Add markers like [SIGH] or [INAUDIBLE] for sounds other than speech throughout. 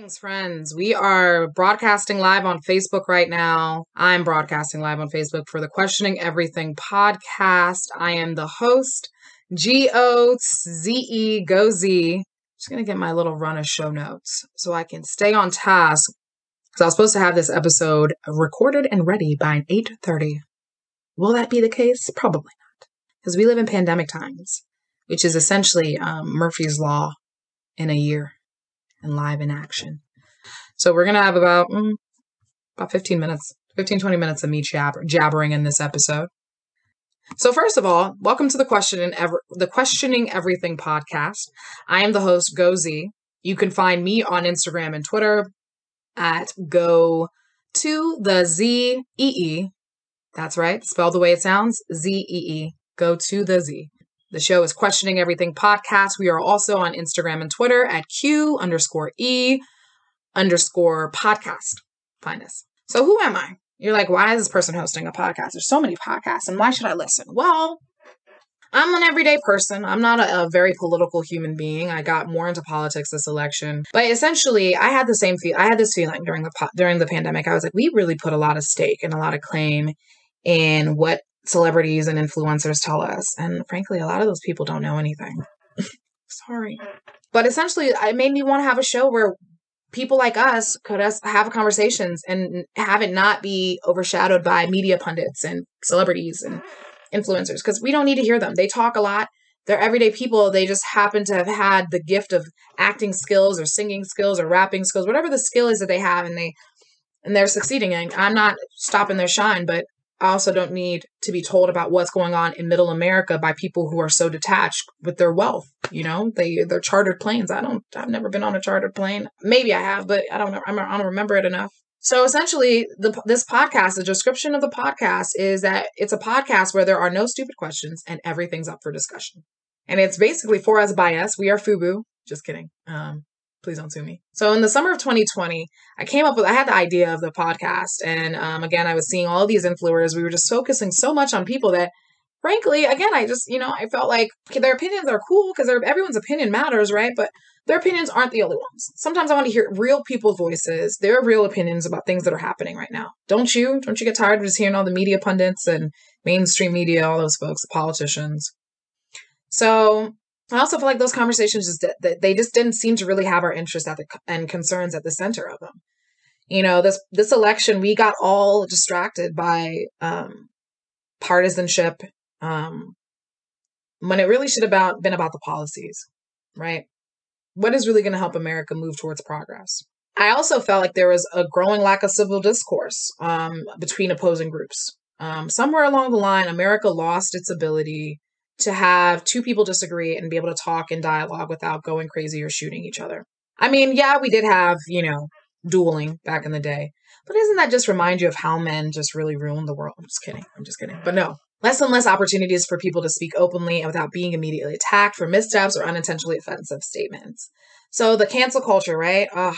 Greetings, friends. We are broadcasting live on Facebook right now. I'm broadcasting live on Facebook for the Questioning Everything podcast. I am the host, G O Z E Go Zee. Just gonna get my little run of show notes so I can stay on task. Because I was supposed to have this episode recorded and ready by 8:30. Will that be the case? Probably not. Because we live in pandemic times, which is essentially um, Murphy's Law in a year and live in action. So we're going to have about, mm, about 15 minutes, 15, 20 minutes of me jabber, jabbering in this episode. So first of all, welcome to the questioning ever the questioning everything podcast. I am the host Go Zee. You can find me on Instagram and Twitter at go to the Z E E. That's right, spelled the way it sounds, Z E E. Go to the Z. The show is Questioning Everything Podcast. We are also on Instagram and Twitter at Q underscore E underscore podcast. Find us. So who am I? You're like, why is this person hosting a podcast? There's so many podcasts, and why should I listen? Well, I'm an everyday person. I'm not a, a, very political human being. I got more into politics this election, but essentially, I had the same feel. I had this feeling during the during the pandemic. I was like, we really put a lot of stake and a lot of claim in what celebrities and influencers tell us. And frankly, a lot of those people don't know anything. [LAUGHS] Sorry. But essentially, it made me want to have a show where people like us could us have conversations and have it not be overshadowed by media pundits and celebrities and influencers because we don't need to hear them. They talk a lot. They're everyday people. They just happen to have had the gift of acting skills or singing skills or rapping skills, whatever the skill is that they have, and they and they're succeeding. And I'm not stopping their shine, but I also don't need to be told about what's going on in middle America by people who are so detached with their wealth. You know, they they're chartered planes. I don't. I've never been on a chartered plane. Maybe I have, but I don't know. I don't remember it enough. So essentially, the this podcast, the description of the podcast is that it's a podcast where there are no stupid questions and everything's up for discussion. And it's basically for us by us. We are FUBU. Just kidding. Um, please don't sue me. So in the summer of 2020, I came up with I had the idea of the podcast, and um, again, I was seeing all these influencers. We were just focusing so much on people that, frankly, again, I just you know I felt like their opinions are cool because everyone's opinion matters, right? But their opinions aren't the only ones. Sometimes I want to hear real people's voices, their real opinions about things that are happening right now. Don't you? Don't you get tired of just hearing all the media pundits and mainstream media, all those folks, the politicians? So I also feel like those conversations just they just didn't seem to really have our interests at the and concerns at the center of them. You know, this this election we got all distracted by um, partisanship um, when it really should have about, been about the policies, right? What is really going to help America move towards progress? I also felt like there was a growing lack of civil discourse um, between opposing groups. Um, somewhere along the line, America lost its ability to have two people disagree and be able to talk and dialogue without going crazy or shooting each other. I mean, yeah, we did have, you know, dueling back in the day. But doesn't that just remind you of how men just really ruined the world? I'm just kidding. I'm just kidding. But no, less and less opportunities for people to speak openly and without being immediately attacked for missteps or unintentionally offensive statements. So the cancel culture, right? Ugh,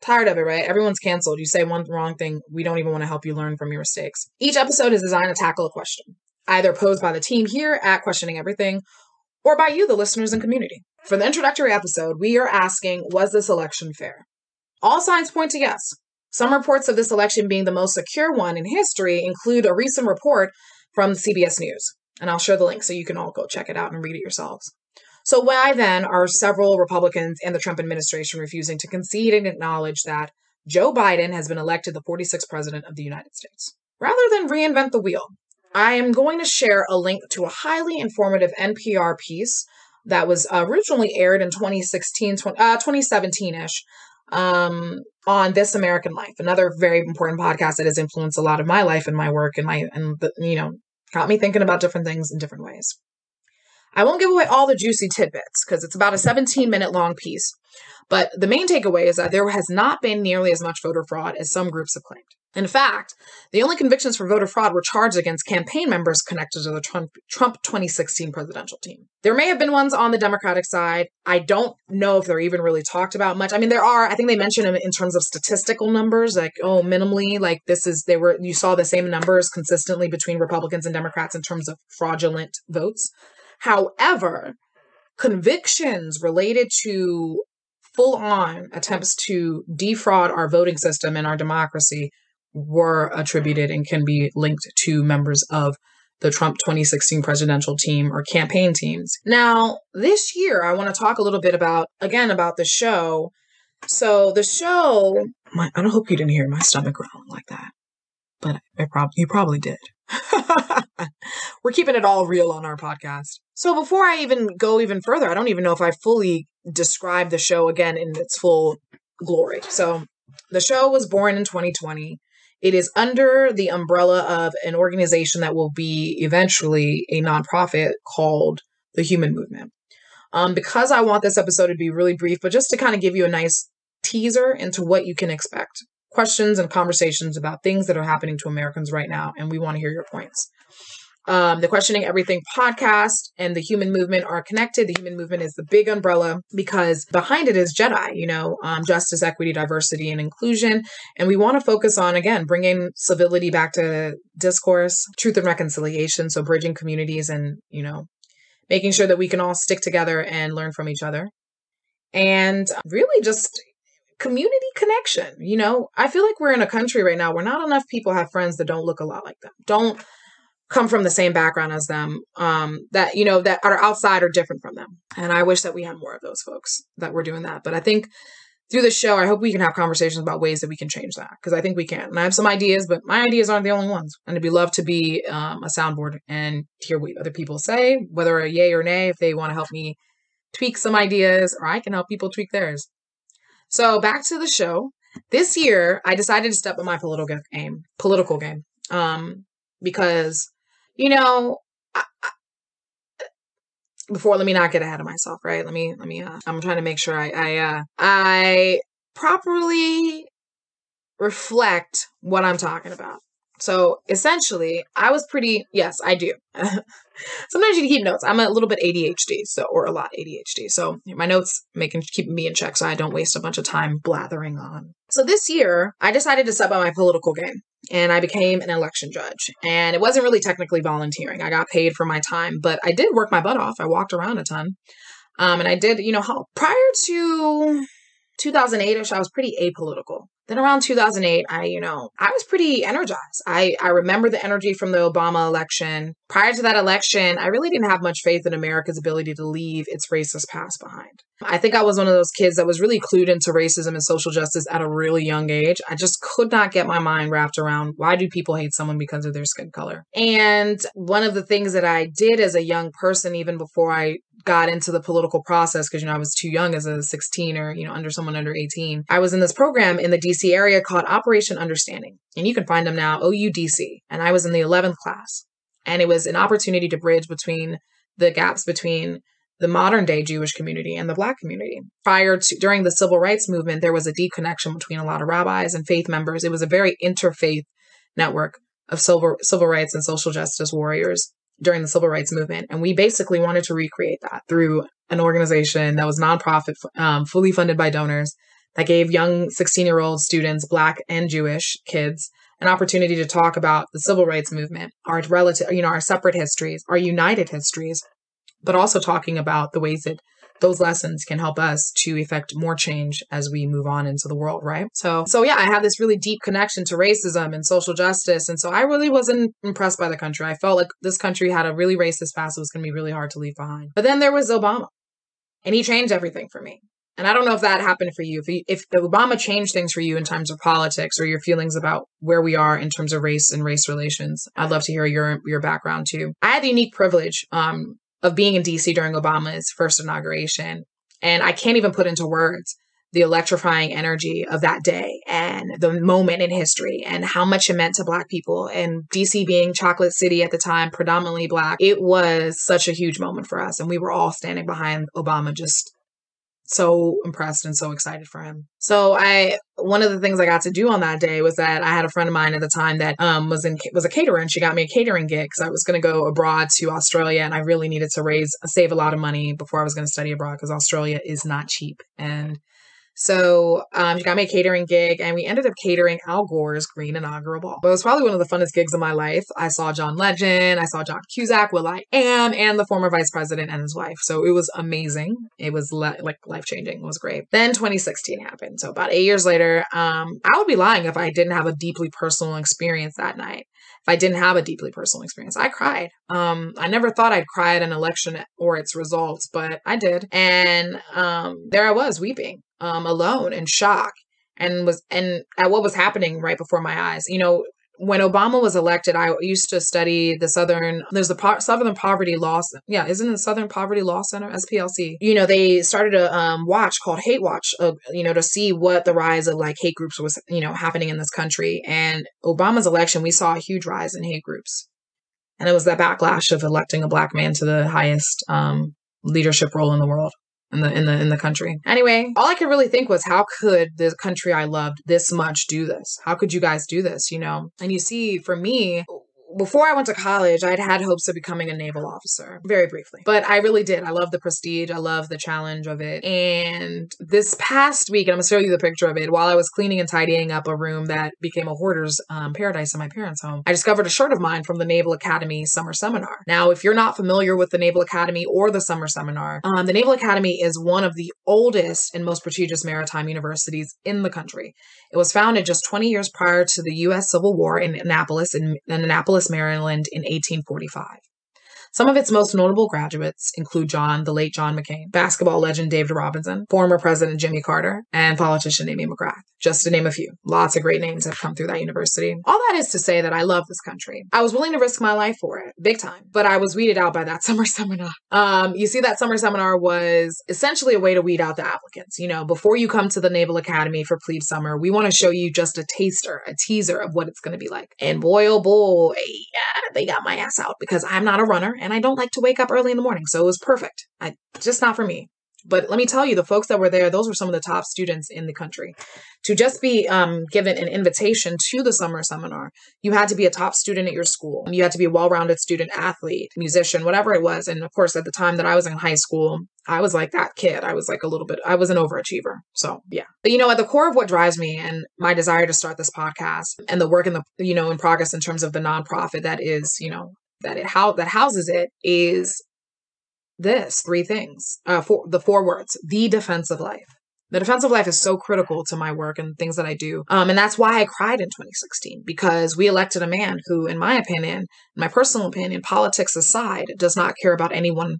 tired of it, right? Everyone's canceled. You say one wrong thing, we don't even want to help you learn from your mistakes. Each episode is designed to tackle a question either posed by the team here at Questioning Everything or by you, the listeners and community. For the introductory episode, we are asking Was this election fair? All signs point to yes. Some reports of this election being the most secure one in history include a recent report from CBS News. And I'll share the link so you can all go check it out and read it yourselves. So, why then are several Republicans and the Trump administration refusing to concede and acknowledge that Joe Biden has been elected the 46th president of the United States? Rather than reinvent the wheel, I am going to share a link to a highly informative NPR piece that was originally aired in 2016, uh, 2017-ish um, on This American Life, another very important podcast that has influenced a lot of my life and my work and my, and the, you know, got me thinking about different things in different ways. I won't give away all the juicy tidbits because it's about a 17 minute long piece. But the main takeaway is that there has not been nearly as much voter fraud as some groups have claimed. In fact, the only convictions for voter fraud were charged against campaign members connected to the Trump, Trump 2016 presidential team. There may have been ones on the Democratic side. I don't know if they're even really talked about much. I mean, there are, I think they mentioned them in terms of statistical numbers, like, oh, minimally, like this is, they were, you saw the same numbers consistently between Republicans and Democrats in terms of fraudulent votes. However, convictions related to full on attempts to defraud our voting system and our democracy were attributed and can be linked to members of the Trump 2016 presidential team or campaign teams. Now, this year, I want to talk a little bit about, again, about the show. So, the show, my, I don't hope you didn't hear my stomach growling like that, but prob- you probably did. [LAUGHS] We're keeping it all real on our podcast. So, before I even go even further, I don't even know if I fully describe the show again in its full glory. So, the show was born in 2020. It is under the umbrella of an organization that will be eventually a nonprofit called the Human Movement. Um, because I want this episode to be really brief, but just to kind of give you a nice teaser into what you can expect questions and conversations about things that are happening to Americans right now, and we want to hear your points. Um, the Questioning Everything podcast and the Human Movement are connected. The Human Movement is the big umbrella because behind it is JEDI, you know, um, justice, equity, diversity, and inclusion. And we want to focus on, again, bringing civility back to discourse, truth and reconciliation. So bridging communities and, you know, making sure that we can all stick together and learn from each other. And really just community connection. You know, I feel like we're in a country right now where not enough people have friends that don't look a lot like them. Don't come from the same background as them um, that you know that are outside or different from them and i wish that we had more of those folks that were doing that but i think through the show i hope we can have conversations about ways that we can change that because i think we can and i have some ideas but my ideas aren't the only ones and it'd be love to be um, a soundboard and hear what other people say whether a yay or nay if they want to help me tweak some ideas or i can help people tweak theirs so back to the show this year i decided to step up my political game political game um, because you know, I, I, before let me not get ahead of myself, right? Let me let me uh, I'm trying to make sure I I uh I properly reflect what I'm talking about. So essentially, I was pretty, yes, I do. [LAUGHS] Sometimes you keep notes. I'm a little bit ADHD, so, or a lot ADHD. So my notes making, keeping me in check so I don't waste a bunch of time blathering on. So this year, I decided to step up my political game and I became an election judge. And it wasn't really technically volunteering. I got paid for my time, but I did work my butt off. I walked around a ton. Um, and I did, you know, how, prior to 2008ish, I was pretty apolitical. Then around 2008, I, you know, I was pretty energized. I, I remember the energy from the Obama election. Prior to that election, I really didn't have much faith in America's ability to leave its racist past behind. I think I was one of those kids that was really clued into racism and social justice at a really young age. I just could not get my mind wrapped around why do people hate someone because of their skin color. And one of the things that I did as a young person, even before I got into the political process, because, you know, I was too young as a 16 or, you know, under someone under 18, I was in this program in the DC area called Operation Understanding. And you can find them now, OUDC. And I was in the 11th class. And it was an opportunity to bridge between the gaps between the modern day Jewish community and the Black community. Prior to, during the civil rights movement, there was a deep connection between a lot of rabbis and faith members. It was a very interfaith network of civil, civil rights and social justice warriors during the civil rights movement. And we basically wanted to recreate that through an organization that was nonprofit, um, fully funded by donors, that gave young 16 year old students, Black and Jewish kids, an opportunity to talk about the civil rights movement, our relative, you know, our separate histories, our united histories, but also talking about the ways that those lessons can help us to effect more change as we move on into the world, right? So, so yeah, I have this really deep connection to racism and social justice. And so I really wasn't impressed by the country. I felt like this country had a really racist past. It was going to be really hard to leave behind. But then there was Obama and he changed everything for me. And I don't know if that happened for you. If, if Obama changed things for you in terms of politics or your feelings about where we are in terms of race and race relations, I'd love to hear your your background too. I had the unique privilege um, of being in DC during Obama's first inauguration. And I can't even put into words the electrifying energy of that day and the moment in history and how much it meant to Black people. And DC being Chocolate City at the time, predominantly Black, it was such a huge moment for us. And we were all standing behind Obama, just so impressed and so excited for him. So I one of the things I got to do on that day was that I had a friend of mine at the time that um, was in was a caterer and she got me a catering gig because I was going to go abroad to Australia and I really needed to raise save a lot of money before I was going to study abroad because Australia is not cheap and So um, she got me a catering gig, and we ended up catering Al Gore's Green Inaugural Ball. But it was probably one of the funnest gigs of my life. I saw John Legend, I saw John Cusack, Will I Am, and the former vice president and his wife. So it was amazing. It was le- like life changing. It was great. Then 2016 happened. So about eight years later, um, I would be lying if I didn't have a deeply personal experience that night if I didn't have a deeply personal experience. I cried. Um, I never thought I'd cry at an election or its results, but I did. And um, there I was weeping, um, alone in shock, and was and at what was happening right before my eyes. You know, when Obama was elected, I used to study the Southern, there's the po- Southern Poverty Law, yeah, isn't it Southern Poverty Law Center, SPLC? You know, they started a um, watch called Hate Watch, uh, you know, to see what the rise of like hate groups was, you know, happening in this country. And Obama's election, we saw a huge rise in hate groups. And it was that backlash of electing a black man to the highest um, leadership role in the world in the in the in the country. Anyway, all I could really think was how could the country I loved this much do this? How could you guys do this, you know? And you see, for me, before I went to college, I'd had hopes of becoming a naval officer very briefly, but I really did. I love the prestige. I love the challenge of it. And this past week, and I'm gonna show you the picture of it, while I was cleaning and tidying up a room that became a hoarder's um, paradise in my parents' home, I discovered a shirt of mine from the Naval Academy Summer Seminar. Now, if you're not familiar with the Naval Academy or the Summer Seminar, um, the Naval Academy is one of the oldest and most prestigious maritime universities in the country. It was founded just 20 years prior to the U.S. Civil War in Annapolis, in, in Annapolis, Maryland in 1845. Some of its most notable graduates include John, the late John McCain, basketball legend David Robinson, former President Jimmy Carter, and politician Amy McGrath, just to name a few. Lots of great names have come through that university. All that is to say that I love this country. I was willing to risk my life for it, big time, but I was weeded out by that [LAUGHS] summer seminar. Um, you see, that summer seminar was essentially a way to weed out the applicants. You know, before you come to the Naval Academy for Plebe Summer, we want to show you just a taster, a teaser of what it's going to be like. And boy, oh boy, yeah, they got my ass out because I'm not a runner and I don't like to wake up early in the morning. So it was perfect. I just not for me. But let me tell you, the folks that were there, those were some of the top students in the country. To just be um, given an invitation to the summer seminar, you had to be a top student at your school. You had to be a well rounded student athlete, musician, whatever it was. And of course, at the time that I was in high school, I was like that kid. I was like a little bit, I was an overachiever. So yeah. But you know, at the core of what drives me and my desire to start this podcast and the work in the, you know, in progress in terms of the nonprofit that is, you know, that it how that houses it is this three things uh for the four words the defense of life the defense of life is so critical to my work and things that I do. Um, and that's why I cried in 2016 because we elected a man who, in my opinion, my personal opinion, politics aside, does not care about anyone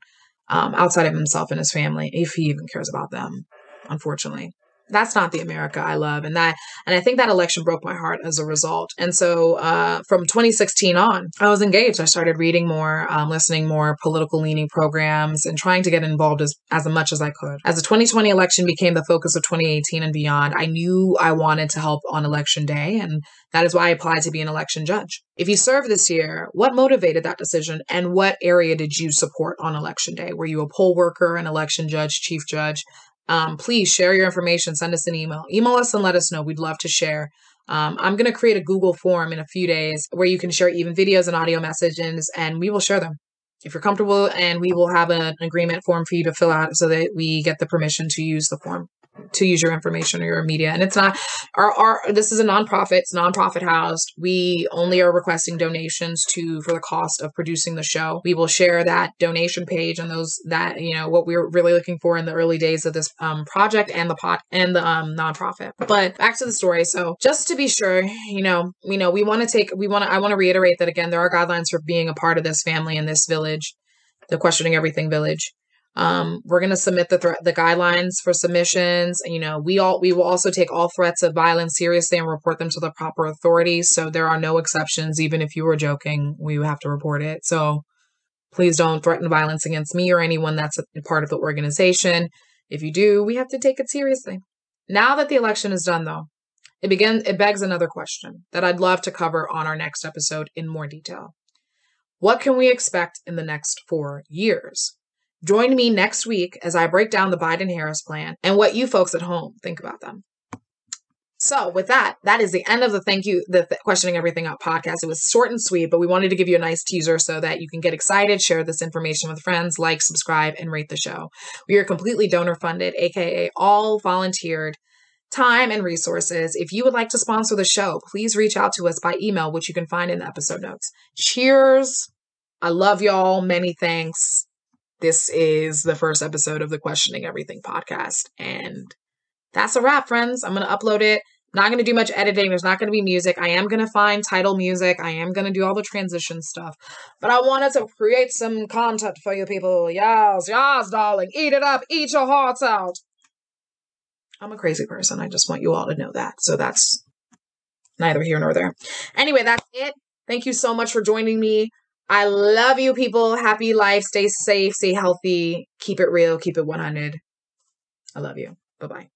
um, outside of himself and his family, if he even cares about them, unfortunately that's not the America I love. And that, and I think that election broke my heart as a result. And so, uh, from 2016 on, I was engaged. I started reading more, um, listening more political leaning programs and trying to get involved as, as much as I could. As the 2020 election became the focus of 2018 and beyond, I knew I wanted to help on election day. And that is why I applied to be an election judge. If you served this year, what motivated that decision and what area did you support on election day? Were you a poll worker, an election judge, chief judge? Um, please share your information. Send us an email. Email us and let us know. We'd love to share. Um, I'm going to create a Google form in a few days where you can share even videos and audio messages, and we will share them if you're comfortable. And we will have an agreement form for you to fill out so that we get the permission to use the form to use your information or your media. And it's not our, our this is a nonprofit, it's nonprofit housed. We only are requesting donations to for the cost of producing the show. We will share that donation page and those that, you know, what we are really looking for in the early days of this um, project and the pot and the um, nonprofit. But back to the story. So just to be sure, you know, you know, we want to take we want to I want to reiterate that again, there are guidelines for being a part of this family in this village, the questioning everything village. Um, we're going to submit the th- the guidelines for submissions. You know, we all we will also take all threats of violence seriously and report them to the proper authorities. So there are no exceptions. Even if you were joking, we have to report it. So please don't threaten violence against me or anyone that's a part of the organization. If you do, we have to take it seriously. Now that the election is done, though, it begins it begs another question that I'd love to cover on our next episode in more detail. What can we expect in the next four years? Join me next week as I break down the Biden Harris plan and what you folks at home think about them. So, with that, that is the end of the thank you, the th- questioning everything out podcast. It was short and sweet, but we wanted to give you a nice teaser so that you can get excited, share this information with friends, like, subscribe, and rate the show. We are completely donor funded, aka all volunteered time and resources. If you would like to sponsor the show, please reach out to us by email, which you can find in the episode notes. Cheers. I love y'all. Many thanks. This is the first episode of the Questioning Everything podcast. And that's a wrap, friends. I'm going to upload it. Not going to do much editing. There's not going to be music. I am going to find title music. I am going to do all the transition stuff. But I wanted to create some content for you people. Yes, yes, darling. Eat it up. Eat your hearts out. I'm a crazy person. I just want you all to know that. So that's neither here nor there. Anyway, that's it. Thank you so much for joining me. I love you, people. Happy life. Stay safe. Stay healthy. Keep it real. Keep it 100. I love you. Bye bye.